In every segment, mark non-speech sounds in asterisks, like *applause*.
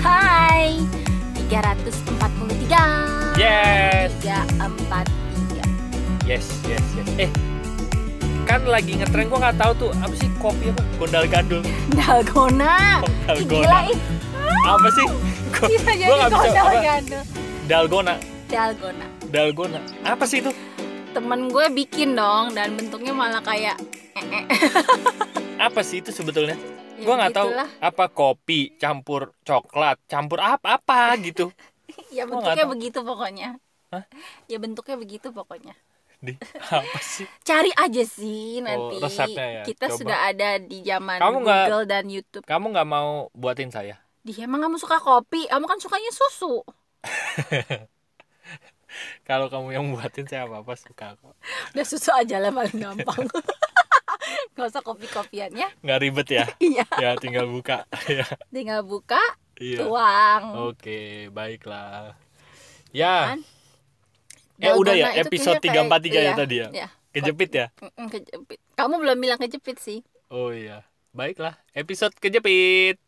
Hai 343 Yes. 343 Yes, yes, yes. Eh, kan lagi ngetren gua nggak tahu tuh apa sih kopi apa? Gondal gandul. Dalgona Dalgona. Gila Apa sih? Gua nggak bisa. gondal gandul Dalgona. Dalgona Dalgona. Apa sih itu? Temen gue bikin dong Dan bentuknya malah kayak eh, eh. Apa sih itu sebetulnya? Ya gua nggak tahu apa kopi campur coklat campur apa apa gitu. *laughs* Ya bentuknya begitu pokoknya Hah? Ya bentuknya begitu pokoknya Di apa sih? *laughs* Cari aja sih nanti Oh, resepnya ya. Kita Coba. sudah ada di zaman Kamu Google dan Youtube Kamu nggak mau buatin saya? Dia emang kamu suka kopi Kamu kan sukanya susu *laughs* Kalau kamu yang buatin saya apa apa suka kok. Udah susu aja lah paling gampang Gak usah kopi-kopian ya Nggak ribet ya? *laughs* Iya ya tinggal buka. *laughs* ya. Tinggal buka Iya. Tuang Oke, baiklah. Ya, Kan? Eh, udah ya, episode kayaknya 343 ya iya, tadi ya? Iya kejepit ya? Kejepit Kamu belum bilang kejepit sih Oh iya. Baiklah, episode kejepit.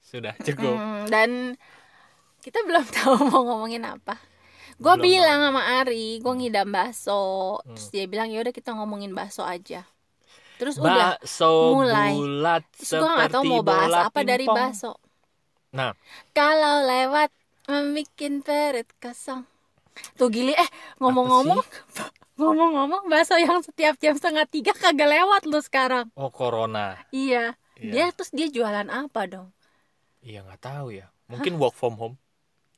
Sudah *laughs* cukup. Dan kita belum tahu mau ngomongin apa Gue bilang sama Ari Gue ngidam bakso Hmm. Terus dia bilang yaudah kita ngomongin bakso aja Terus udah Bakso mulai. bulat Terus gue gak tahu seperti mau bahas apa dari bakso Nah, Kalau lewat membikin perut kosong. Tuh gili eh ngomong-ngomong *laughs* ngomong-ngomong bakso yang setiap jam setengah tiga kagak lewat lu sekarang. oh corona. Iya. Iya. Dia terus dia jualan apa dong? Iya nggak tahu ya. Mungkin work from home.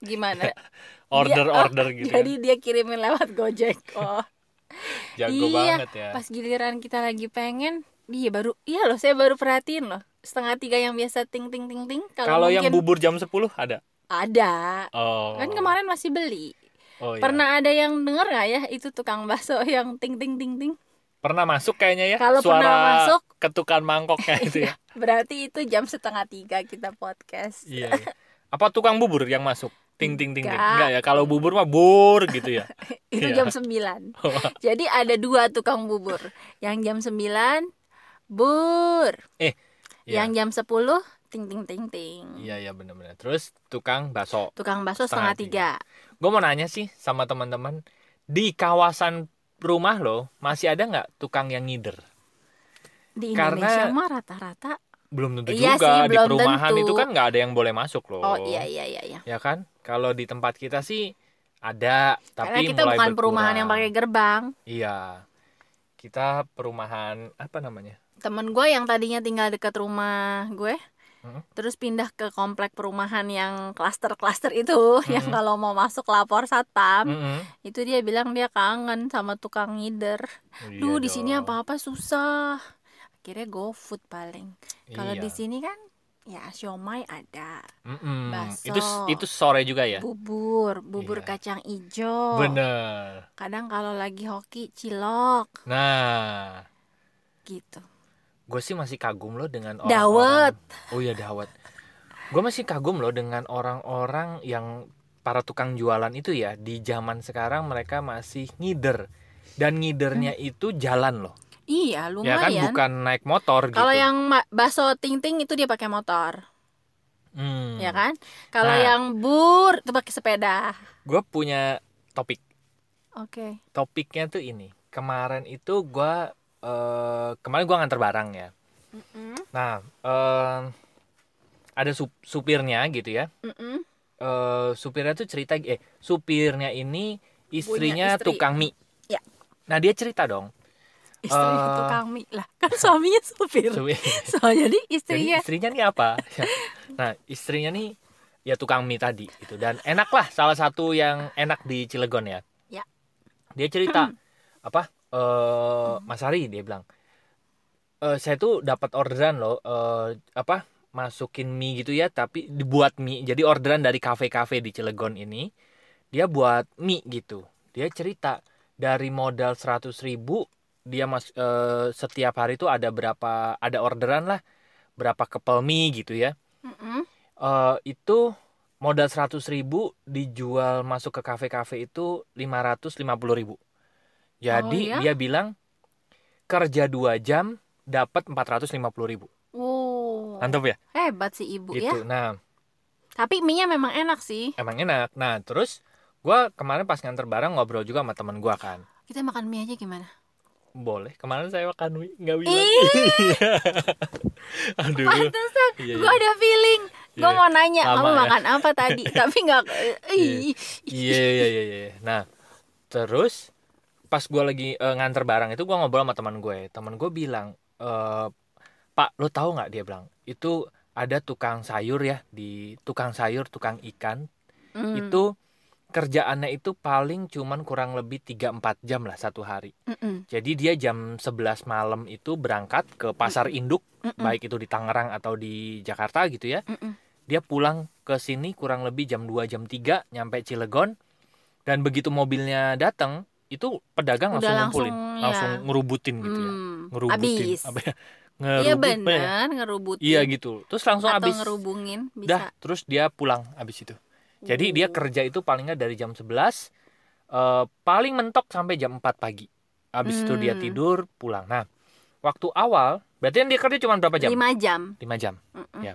Gimana? *laughs* Order Dia- oh, order gitu. Jadi kan. dia kirimin lewat Gojek. Oh. *laughs* Jago iya. banget ya. Pas giliran kita lagi pengen, dia baru iya loh saya baru perhatiin loh. Setengah tiga yang biasa ting ting ting ting. Kalau yang mungkin bubur jam 10 ada. ada. Oh. Kan kemarin masih beli. Oh, iya. Pernah ada yang denger nggak ya itu tukang bakso yang ting ting ting ting? Pernah masuk kayaknya ya. Kalau Suara pernah masuk- ketukan mangkoknya itu ya. *laughs* Berarti itu jam setengah tiga kita podcast. Iya. iya. Apa tukang bubur yang masuk? Ting ting ting ting. Enggak. Enggak ya. Kalau bubur mah bur gitu ya. *laughs* itu Iya. jam 9 *laughs* Jadi ada dua tukang bubur. Yang jam 9 bur. Iya. Yang jam 10 ting ting ting ting. Iya iya benar-benar. Terus tukang bakso. Tukang bakso Setengah setengah tiga. Gue mau nanya sih sama teman-teman di kawasan rumah lo masih ada nggak tukang yang ngider? Di Karena- Indonesia mah rata-rata. Belum tentu Iya juga sih, di belum perumahan tentu. itu kan nggak ada yang boleh masuk loh. Oh iya iya iya iya. Ya kan? Kalau di tempat kita sih ada, Karena tapi kita mulai bukan perumahan yang pakai gerbang. Iya. Kita perumahan apa namanya? Temen gue yang tadinya tinggal dekat rumah gue, Hmm. terus pindah ke komplek perumahan yang klaster-klaster itu, *laughs* yang kalau mau masuk lapor satpam, Mm-mm. itu dia bilang dia kangen sama tukang ngider. Iya Duh di sini apa-apa susah. Akhirnya GoFood paling. Kalau Iya. di sini kan ya siomay ada, Mm-mm. bakso. Itu itu sore juga ya? bubur, bubur Iya. kacang ijo. Bener. Kadang kalau lagi hoki cilok Nah, gitu. gue sih masih kagum loh dengan orang Dawet. Oh iya dawet. Gue masih kagum loh dengan orang-orang yang para tukang jualan itu ya di zaman sekarang mereka masih ngider dan ngidernya itu jalan loh. Iya Ya kan lumayan. bukan naik motor gitu. Kalau yang ma- bakso ting ting itu dia pakai motor, Hmm. ya kan? Kalau Nah. yang bur itu pakai sepeda. Gue punya topik. Oke. Topiknya tuh ini. Kemarin itu gue eh, kemarin gue nganter barang ya. Mm-mm, Nah, eh, ada sup- supirnya gitu ya. mm-mm. eh supirnya tuh cerita eh supirnya ini istrinya istri. tukang mie. Ya. Nah dia cerita dong. Istri Eh, tukang mie lah, kan suaminya supir. Supi- *laughs* So jadi Jadi istrinya istrinya nih apa? *laughs* nah istrinya nih ya tukang mie tadi gitu dan enak lah salah satu yang enak di Cilegon ya. Ya. Dia cerita apa? eh Mas Ari dia bilang. "Eh, saya tuh dapat orderan loh eh, apa masukin mie gitu ya tapi dibuat mie jadi orderan dari kafe-kafe di Cilegon ini dia buat mie gitu dia cerita dari modal 100.000 ribu dia mas eh, setiap hari tuh ada berapa ada orderan lah berapa kepel mie gitu ya Mm-mm. Eh, itu modal 100.000 ribu dijual masuk ke kafe-kafe itu 550.000 ribu jadi Oh, dia iya? bilang kerja dua jam dapat 450.000 ribu Wow. mantap ya Hebat sih ibu gitu ya. nah Tapi mie-nya memang enak sih. emang enak nah terus gua kemarin pas nganter barang ngobrol juga sama teman gua kan Kita makan mie aja gimana? Boleh kemarin saya makan nggak bilang *laughs* aduh pantesan. Iya, Gue iya. ada feeling. Gue Iya. mau nanya Lama kamu ya. makan apa tadi, *laughs* tapi nggak. Ih. Iya iya iya iya. Nah, terus pas gua lagi eh, nganter barang itu gua ngobrol sama teman gue. Teman gue bilang, eh, "Pak, lo tahu nggak?" dia bilang. Itu ada tukang sayur ya di tukang sayur, tukang ikan. Hmm. Itu kerjaannya itu paling cuman kurang lebih 3-4 jam lah satu hari. Mm-mm. Jadi dia jam 11 malam itu berangkat ke pasar induk, Mm-mm. baik itu di Tangerang atau di Jakarta gitu ya Mm-mm. dia pulang ke sini kurang lebih jam 2 jam 3 nyampe Cilegon dan begitu mobilnya datang itu pedagang Udah langsung ngumpulin langsung, langsung ya. ngerubutin gitu ya Hmm. ngerubutin Abis. apa ya *laughs* Iya Ngerubut- ya? benar ngerubutin. iya gitu terus langsung Atau habis ngerubungin bisa. dah terus dia pulang habis itu jadi dia Oh. kerja itu paling nggak dari jam 11 eh, paling mentok sampai jam 4 pagi habis itu dia Hmm. tidur pulang nah waktu awal berarti kan dia kerja cuma berapa jam Lima jam. 5 jam Mm-mm. Ya.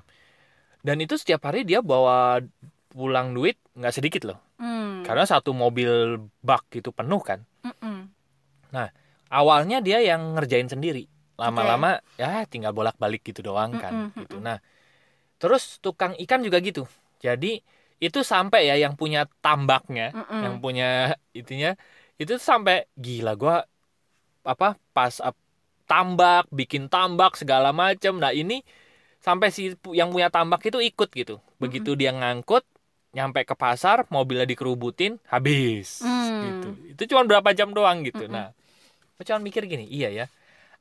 dan itu setiap hari dia bawa pulang duit nggak sedikit loh Hmm. karena satu mobil bak itu penuh kan Mm-mm. awalnya dia yang ngerjain sendiri lama-lama ya tinggal bolak-balik gitu doang kan Mm-mm, gitu mm-mm. nah terus tukang ikan juga gitu jadi itu sampai ya yang punya tambaknya Mm-mm. yang punya itunya itu sampai gila gua apa pas ap- tambak bikin tambak segala macam nah ini sampai si yang punya tambak itu ikut gitu begitu dia ngangkut nyampe ke pasar mobilnya dikerubutin habis Hmm. gitu itu cuma berapa jam doang gitu Mm-mm. nah gue cuma mikir gini iya ya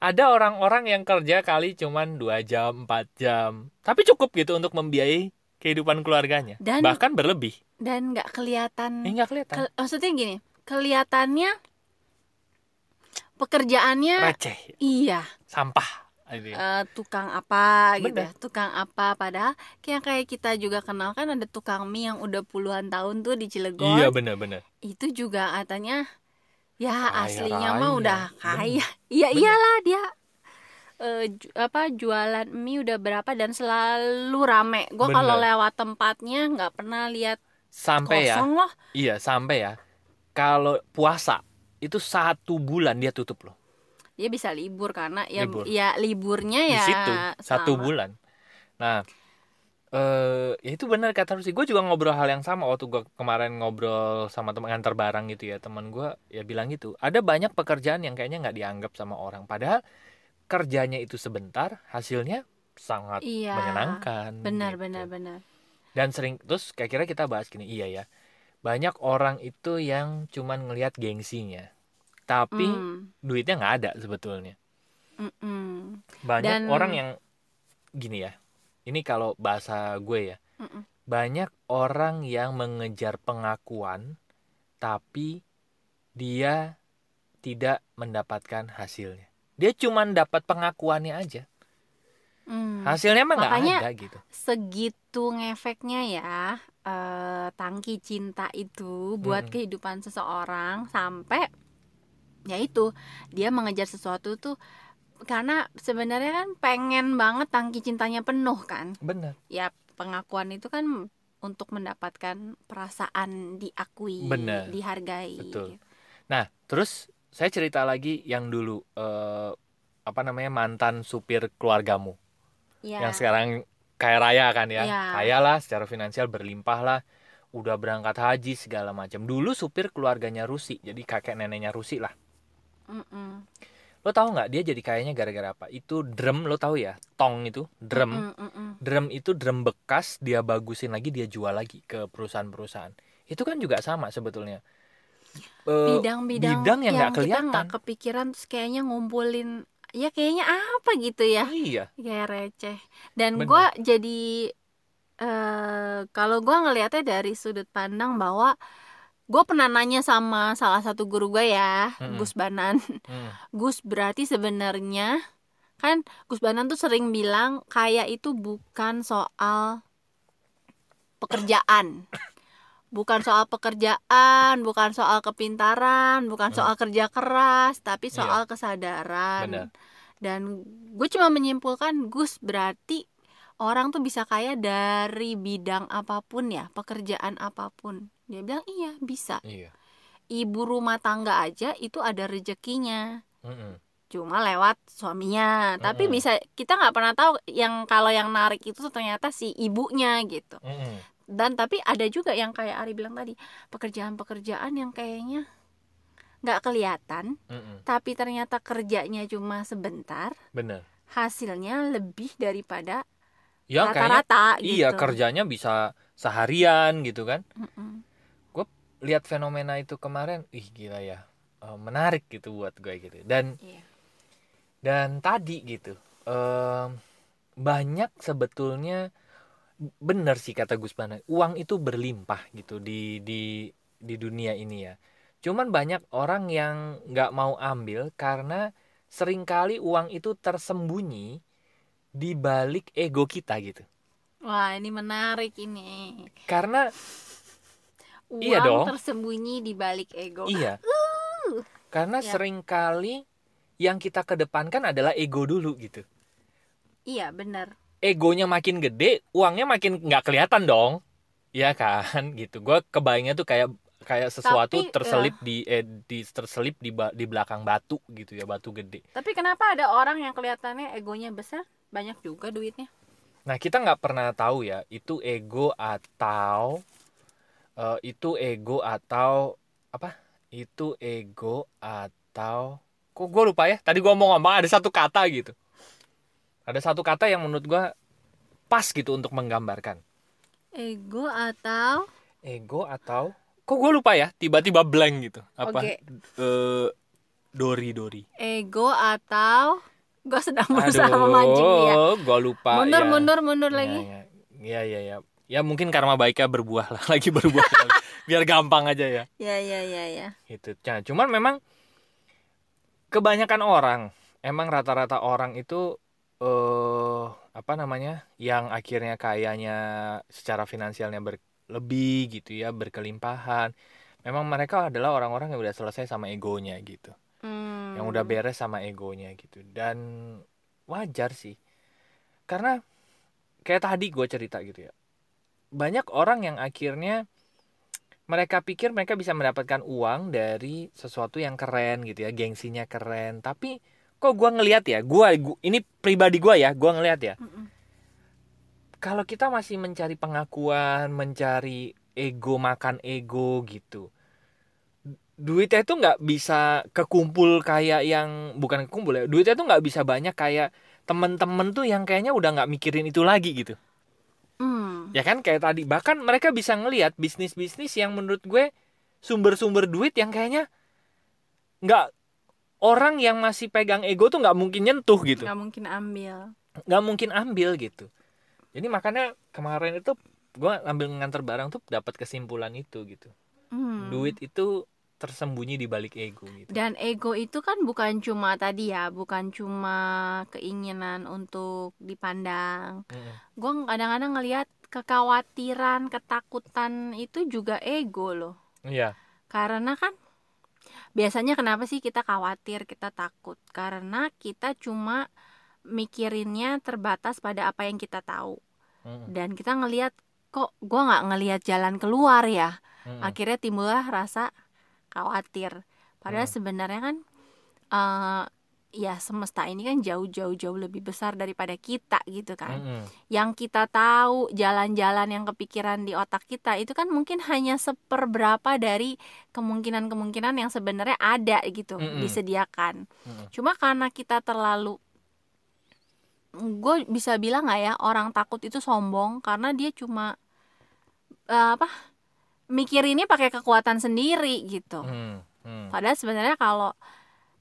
ada orang-orang yang kerja kali cuman dua jam 4 jam tapi cukup gitu untuk membiayai kehidupan keluarganya. Dan- bahkan berlebih. Dan nggak kelihatan. eh nggak kelihatan. Ke- maksudnya gini, kelihatannya pekerjaannya receh. iya. Sampah eh, tukang apa gitu Bener. ya tukang apa padahal kayak kayak kita juga kenal kan ada tukang mie yang udah puluhan tahun tuh di Cilegon. Iya benar-benar itu juga katanya ya Kaya aslinya raya. mah udah kaya. Iya iyalah dia eh, ju- apa jualan mie udah berapa dan selalu rame. Gue kalau lewat tempatnya nggak pernah lihat sampai ya. kosong loh. Iya sampai ya. Kalau puasa itu satu bulan dia tutup loh. Dia bisa libur karena ya Libur. ya liburnya di ya situ satu bulan. Nah eh ya itu benar kata Rusi gue juga ngobrol hal yang sama waktu gue kemarin ngobrol sama teman ngantar barang gitu ya. Teman gue ya bilang gitu ada banyak pekerjaan yang kayaknya nggak dianggap sama orang. Padahal kerjanya itu sebentar hasilnya sangat iya menyenangkan benar gitu. benar benar dan sering terus kayak kira kita bahas gini iya ya banyak orang itu yang cuman ngelihat gengsinya tapi Hmm, duitnya nggak ada sebetulnya mm-mm. banyak Dan- orang yang gini ya ini kalau bahasa gue ya Mm-mm. banyak orang yang mengejar pengakuan tapi dia tidak mendapatkan hasilnya dia cuma dapat pengakuannya aja Hmm. hasilnya mah nggak ada gitu segitu ngefeknya ya eh, tangki cinta itu buat Mm-mm. kehidupan seseorang sampai ya itu dia mengejar sesuatu tuh karena sebenarnya kan pengen banget tangki cintanya penuh kan bener ya pengakuan itu kan untuk mendapatkan perasaan diakui Bener. dihargai Betul. nah terus saya cerita lagi yang dulu eh, apa namanya mantan supir keluargamu. Ya yang sekarang kaya raya kan ya? Iya. kaya lah secara finansial berlimpah lah. Udah berangkat haji segala macam. Dulu supir keluarganya Rusi jadi kakek neneknya Rusi lah. Mm-mm. lo tahu nggak dia jadi kayaknya gara-gara apa? Itu drum lo tahu ya? Tong itu drum. Mm-mm, mm-mm. drum itu drum bekas dia bagusin lagi dia jual lagi ke perusahaan-perusahaan. Itu kan juga sama sebetulnya Eh, bidang-bidang bidang yang nggak kita kelihatan. nggak kepikiran terus kayaknya ngumpulin ya kayaknya apa gitu ya? Iya. Kayak receh. Dan gua jadi eh kalau gua ngelihatnya dari sudut pandang bahwa gue pernah nanya sama salah satu guru gue ya Mm-mm. Gus Banan. Hmm, *laughs* Gus berarti sebenarnya kan Gus Banan tuh sering bilang kaya itu bukan soal pekerjaan bukan soal pekerjaan bukan soal kepintaran bukan Hmm. soal kerja keras tapi Iya. soal kesadaran Benar. dan gue cuma menyimpulkan Gus berarti orang tuh bisa kaya dari bidang apa pun ya pekerjaan apa pun dia bilang iya bisa iya ibu rumah tangga aja itu ada rezekinya Mm-mm. cuma lewat suaminya tapi Mm-mm. bisa kita nggak pernah tahu yang kalau yang narik itu tuh ternyata si ibunya gitu Mm-mm. Dan tapi ada juga yang kayak Ari bilang tadi pekerjaan-pekerjaan yang kayaknya nggak kelihatan Mm-mm. tapi ternyata kerjanya cuma sebentar bener hasilnya lebih daripada ya kayaknya rata-rata iya gitu. kerjanya bisa seharian gitu kan Mm-mm. lihat fenomena itu kemarin ih gila ya Eh, menarik gitu buat gue gitu dan Iya. dan tadi gitu em, banyak sebetulnya bener sih kata Gus Bana uang itu berlimpah gitu di di di dunia ini ya. Cuman banyak orang yang nggak mau ambil karena sering kali uang itu tersembunyi di balik ego kita gitu. Wah ini menarik ini. Karena uang Iya dong. tersembunyi di balik ego. Iya. *laughs* Karena Ya. sering kali yang kita kedepankan adalah ego dulu gitu. Iya benar egonya makin gede, uangnya makin nggak kelihatan dong, ya kan? *laughs* Gitu. Gue kebayangnya tuh kayak kayak sesuatu Tapi, ya. terselip di eh, di terselip di di belakang batu gitu ya, batu gede. tapi kenapa ada orang yang kelihatannya egonya besar banyak juga duitnya Nah kita nggak pernah tahu ya, itu ego atau eh, itu ego atau apa? Itu ego atau kok gue lupa ya? Tadi gue mau ngomong ada satu kata gitu. Ada satu kata yang menurut gue pas gitu untuk menggambarkan. ego atau? Ego atau? Kok gue lupa ya? Tiba-tiba blank gitu. Apa? Oke. Eh, dori dori. Ego atau? Gue sedang berusaha memancing dia. gue lupa mundur ya. mundur mundur Ya, lagi. ya ya ya ya ya mungkin karma baiknya berbuah lah. *laughs* Lagi berbuah lagi. biar gampang aja ya. Ya ya ya ya itu nah, cuman memang kebanyakan orang emang rata-rata orang itu eh apa namanya yang akhirnya kayaknya secara finansialnya berlebih gitu ya berkelimpahan. Memang mereka adalah orang-orang yang udah selesai sama egonya gitu. Hmm. yang udah beres sama egonya gitu. Dan wajar sih. Karena kayak tadi gue cerita gitu ya. Banyak orang yang akhirnya mereka pikir mereka bisa mendapatkan uang dari sesuatu yang keren gitu ya gengsinya keren. Tapi kok gue ngelihat ya? Gue ini pribadi gue ya gue ngelihat ya. Mm-mm. kalau kita masih mencari pengakuan mencari ego makan ego gitu duitnya itu nggak bisa kekumpul kayak yang bukan kekumpul ya duitnya itu nggak bisa banyak kayak temen-temen tuh yang kayaknya udah nggak mikirin itu lagi gitu. Hmm. ya kan? Kayak tadi. Bahkan mereka bisa ngelihat bisnis bisnis yang menurut gue sumber-sumber duit yang kayaknya nggak orang yang masih pegang ego tuh nggak mungkin nyentuh gitu nggak mungkin ambil nggak mungkin ambil gitu jadi makanya kemarin itu gue ambil nganter barang tuh dapat kesimpulan itu gitu Hmm. duit itu tersembunyi di balik ego gitu Dan ego itu kan bukan cuma tadi ya, bukan cuma keinginan untuk dipandang. Mm-mm. Gue kadang-kadang ngelihat kekhawatiran, ketakutan itu juga ego loh. iya Karena kan biasanya kenapa sih kita khawatir, kita takut? Karena kita cuma mikirinnya terbatas pada apa yang kita tahu. Dan kita ngelihat kok gue nggak ngelihat jalan keluar ya. Akhirnya timbullah rasa khawatir padahal sebenarnya kan eh ya semesta ini kan jauh-jauh jauh lebih besar daripada kita gitu kan Mm-mm. yang kita tahu jalan-jalan yang kepikiran di otak kita itu kan mungkin hanya seperberapa dari kemungkinan-kemungkinan yang sebenarnya ada gitu Mm-mm. disediakan Mm-mm. cuma karena kita terlalu gue bisa bilang nggak ya orang takut itu sombong karena dia cuma eh, apa mikirinnya pakai kekuatan sendiri gitu Mm, mm. padahal sebenarnya kalau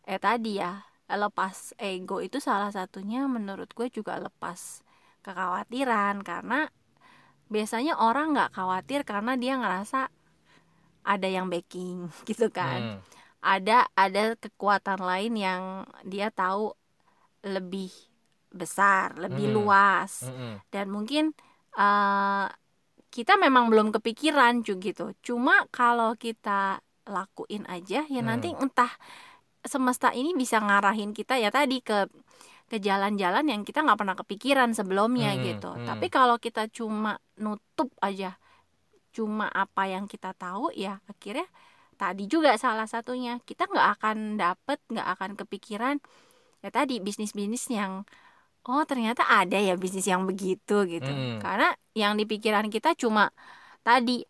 eh tadi ya lepas ego itu salah satunya menurut gue juga lepas kekhawatiran karena biasanya orang nggak khawatir karena dia ngerasa ada yang backing *laughs* gitu kan Mm. ada ada kekuatan lain yang dia tahu lebih besar lebih Mm. luas Mm-mm. dan mungkin eh, kita memang belum kepikiran cu gitu cuma kalau kita lakuin aja ya Hmm. nanti entah semesta ini bisa ngarahin kita ya tadi ke ke jalan-jalan yang kita nggak pernah kepikiran sebelumnya Hmm, gitu hmm. tapi kalau kita cuma nutup aja cuma apa yang kita tahu ya akhirnya tadi juga salah satunya kita nggak akan dapet nggak akan kepikiran ya tadi bisnis-bisnis yang oh ternyata ada ya bisnis yang begitu gitu Hmm. karena yang di pikiran kita cuma tadi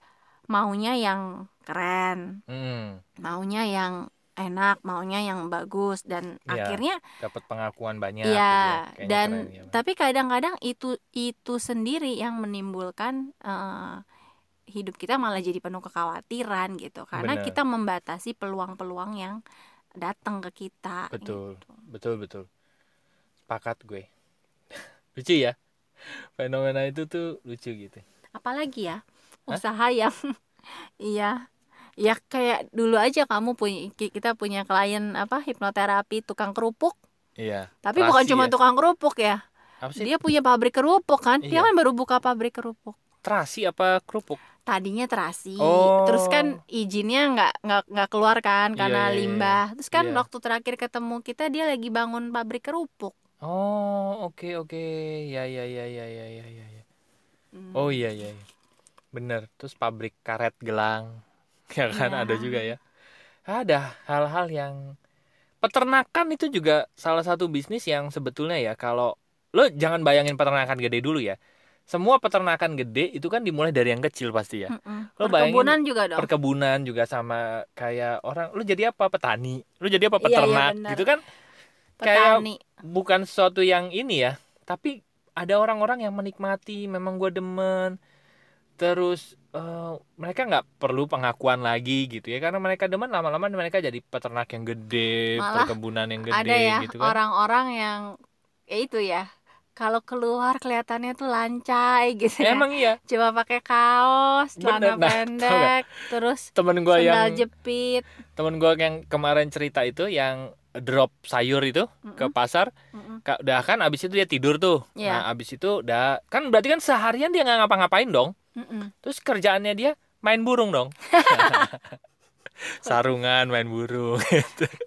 maunya yang keren Mm, maunya yang enak maunya yang bagus dan Iya, akhirnya dapat pengakuan banyak Iya, gitu ya. Kayaknya dan keren, ya. tapi kadang-kadang itu itu sendiri yang menimbulkan eh, hidup kita malah jadi penuh kekhawatiran gitu karena Bener. kita membatasi peluang-peluang yang datang ke kita. betul gitu. betul betul sepakat gue *laughs* lucu ya fenomena itu tuh lucu gitu Apalagi ya Hah? usaha yang *laughs* iya ya kayak dulu aja kamu punya kita punya klien apa hipnoterapi tukang kerupuk. Iya tapi bukan cuma ya. tukang kerupuk ya. Apa dia punya pabrik kerupuk kan? Iya. dia kan baru buka pabrik kerupuk. Terasi apa kerupuk? Tadinya terasi. Oh. terus kan izinnya nggak nggak nggak keluar kan iya, karena iya, iya, limbah. Iya. terus kan iya. waktu terakhir ketemu kita dia lagi bangun pabrik kerupuk. Oh oke okay, oke. Okay. ya ya ya ya ya ya ya. Hmm. oh iya iya. iya. Bener. Terus pabrik karet gelang ya kan Iya. ada juga ya. Ada hal-hal yang peternakan itu juga salah satu bisnis yang sebetulnya ya kalau lo jangan bayangin peternakan gede dulu ya. Semua peternakan gede itu kan dimulai dari yang kecil pasti ya. Mm-mm. Lo bayangin perkebunan juga dong. perkebunan juga sama kayak orang lu jadi apa? Petani. Lu jadi apa? Iya, iya, peternak benar. gitu kan? Kayak petani. bukan sesuatu yang ini ya tapi ada orang-orang yang menikmati memang gue demen. Terus eh, mereka nggak perlu pengakuan lagi gitu ya karena mereka demen lama-lama mereka jadi peternak yang gede Malah perkebunan yang gede ada ya gitu kan. orang-orang yang ya itu ya kalau keluar kelihatannya tuh lancai gitu ya. Emang iya. Cuma pakai kaos celana Bener, nah, *laughs* pendek terus temen sandal yang jepit. temen gue yang kemarin cerita itu yang drop sayur itu ke Mm-mm. pasar Mm-mm. Ka- udah kan abis itu dia tidur tuh. Iya. nah abis itu udah kan berarti kan seharian dia nggak ngapa-ngapain dong Mm-mm. terus kerjaannya dia main burung dong *laughs* sarungan main burung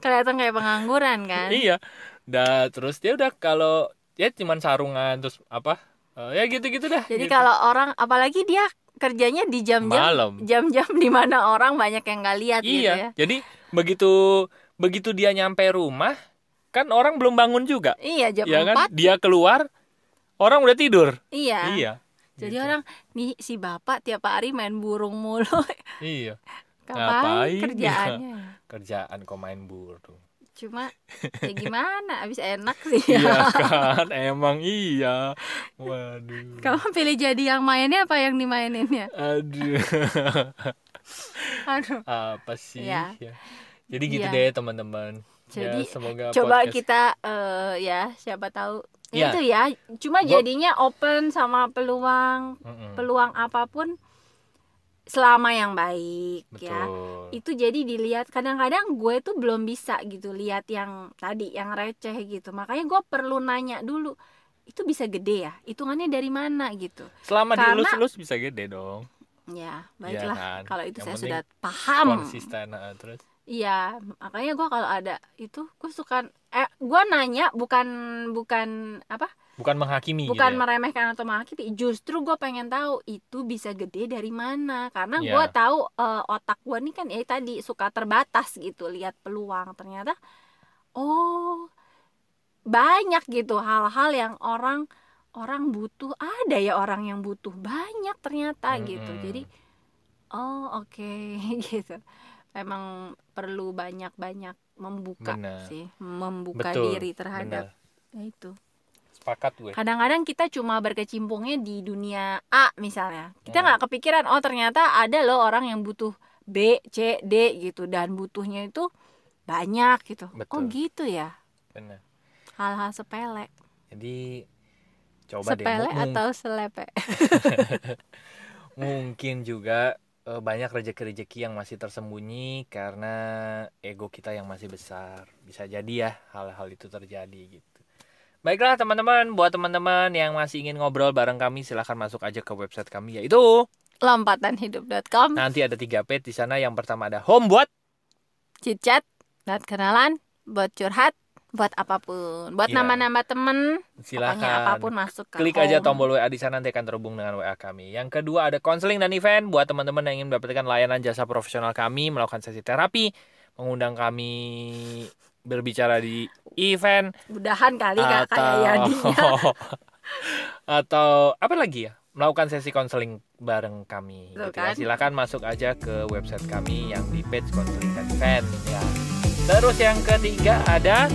kelihatan kayak pengangguran kan iya udah terus dia udah kalau ya cuman sarungan terus apa eh, ya gitu-gitu dah Jadi gitu. kalau orang apalagi dia kerjanya di jam-jam malam jam-jam di mana orang banyak yang nggak lihat gitu iya ya. jadi begitu begitu dia nyampe rumah kan orang belum bangun juga Iya jam ya kan 4. dia keluar orang udah tidur Iya. iya Jadi gitu. orang nih si bapak tiap hari main burung mulu. *laughs* iya *laughs* Ngapain Ngapain ya? kerjaannya? *laughs* kerjaan kok main burung Cuma ya gimana? Abis enak sih iya ya. kan emang iya waduh Kamu pilih jadi yang mainnya apa yang dimaininnya? aduh Aduh. apa sih Iya. ya. jadi gitu Iya. deh teman-teman Jadi, ya, semoga Coba podcast- kita eh, ya siapa tahu Iya. itu ya. Cuma Gua- jadinya open sama peluang Mm-mm. peluang apa pun selama yang baik ya. betul itu jadi dilihat kadang-kadang gue tuh belum bisa gitu lihat yang tadi yang receh gitu makanya gue perlu nanya dulu itu bisa gede ya hitungannya dari mana gitu selama karena- dielus-elus bisa gede dong ya baiklah kan? kalau itu Yang saya sudah paham konsisten nah, terus iya makanya gue kalau ada itu gue suka eh gue nanya bukan bukan apa bukan menghakimi bukan gitu ya? meremehkan atau menghakimi justru gue pengen tahu itu bisa gede dari mana karena Iya. gue tahu eh, otak gue nih kan ya tadi suka terbatas gitu lihat peluang ternyata oh banyak gitu hal-hal yang orang orang butuh ada ya orang yang butuh banyak ternyata gitu Mm-mm. jadi oh oke *laughs* gitu emang perlu banyak-banyak membuka Benar. sih membuka Betul, diri terhadap ya itu. Sepakat gue. Kadang-kadang kita cuma berkecimpungnya di dunia A misalnya. Kita nggak kepikiran oh ternyata ada loh orang yang butuh B C D gitu. Dan butuhnya itu banyak gitu. Oh Betul. gitu ya? Benar. Hal-hal sepele. Jadi coba sepele deh atau selepe *laughs* mungkin juga eh, banyak rejeki-rejeki yang masih tersembunyi karena ego kita yang masih besar. Bisa jadi ya hal-hal itu terjadi gitu. Baiklah teman-teman buat teman-teman yang masih ingin ngobrol bareng kami silahkan masuk aja ke website kami yaitu lompatanhidup.com nanti ada tiga page di sana yang pertama ada home buat chitchat dan kenalan buat curhat buat apa pun buat Iya. nambah-nambah temen pokoknya Silakan. apa pun masuk ke Klik aja home. tombol WA di sana nanti akan terhubung dengan WA kami. Yang kedua ada konseling dan event buat teman-teman yang ingin mendapatkan layanan jasa profesional kami melakukan sesi terapi, mengundang kami berbicara di event mudahan kali kak kayak atau *laughs* Yadinya atau apa lagi ya? Melakukan sesi konseling bareng kami. Gitu ya. kan. Silakan masuk aja ke website kami yang di page konseling dan event ya. Terus yang ketiga ada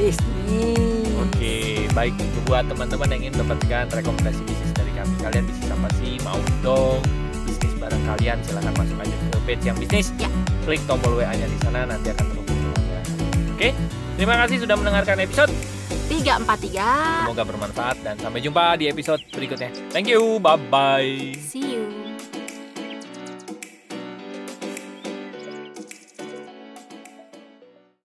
Disney Oke, baik buat teman-teman yang ingin mendapatkan rekomendasi bisnis dari kami. Kalian bisa apa sih mau dong bisnis bareng kalian? Silahkan masuk aja ke page yang bisnis. Ya. Klik tombol WA-nya di sana nanti akan terhubung dengan. Oke, terima kasih sudah mendengarkan episode. 343 Semoga bermanfaat dan sampai jumpa di episode berikutnya. Thank you, bye bye. see you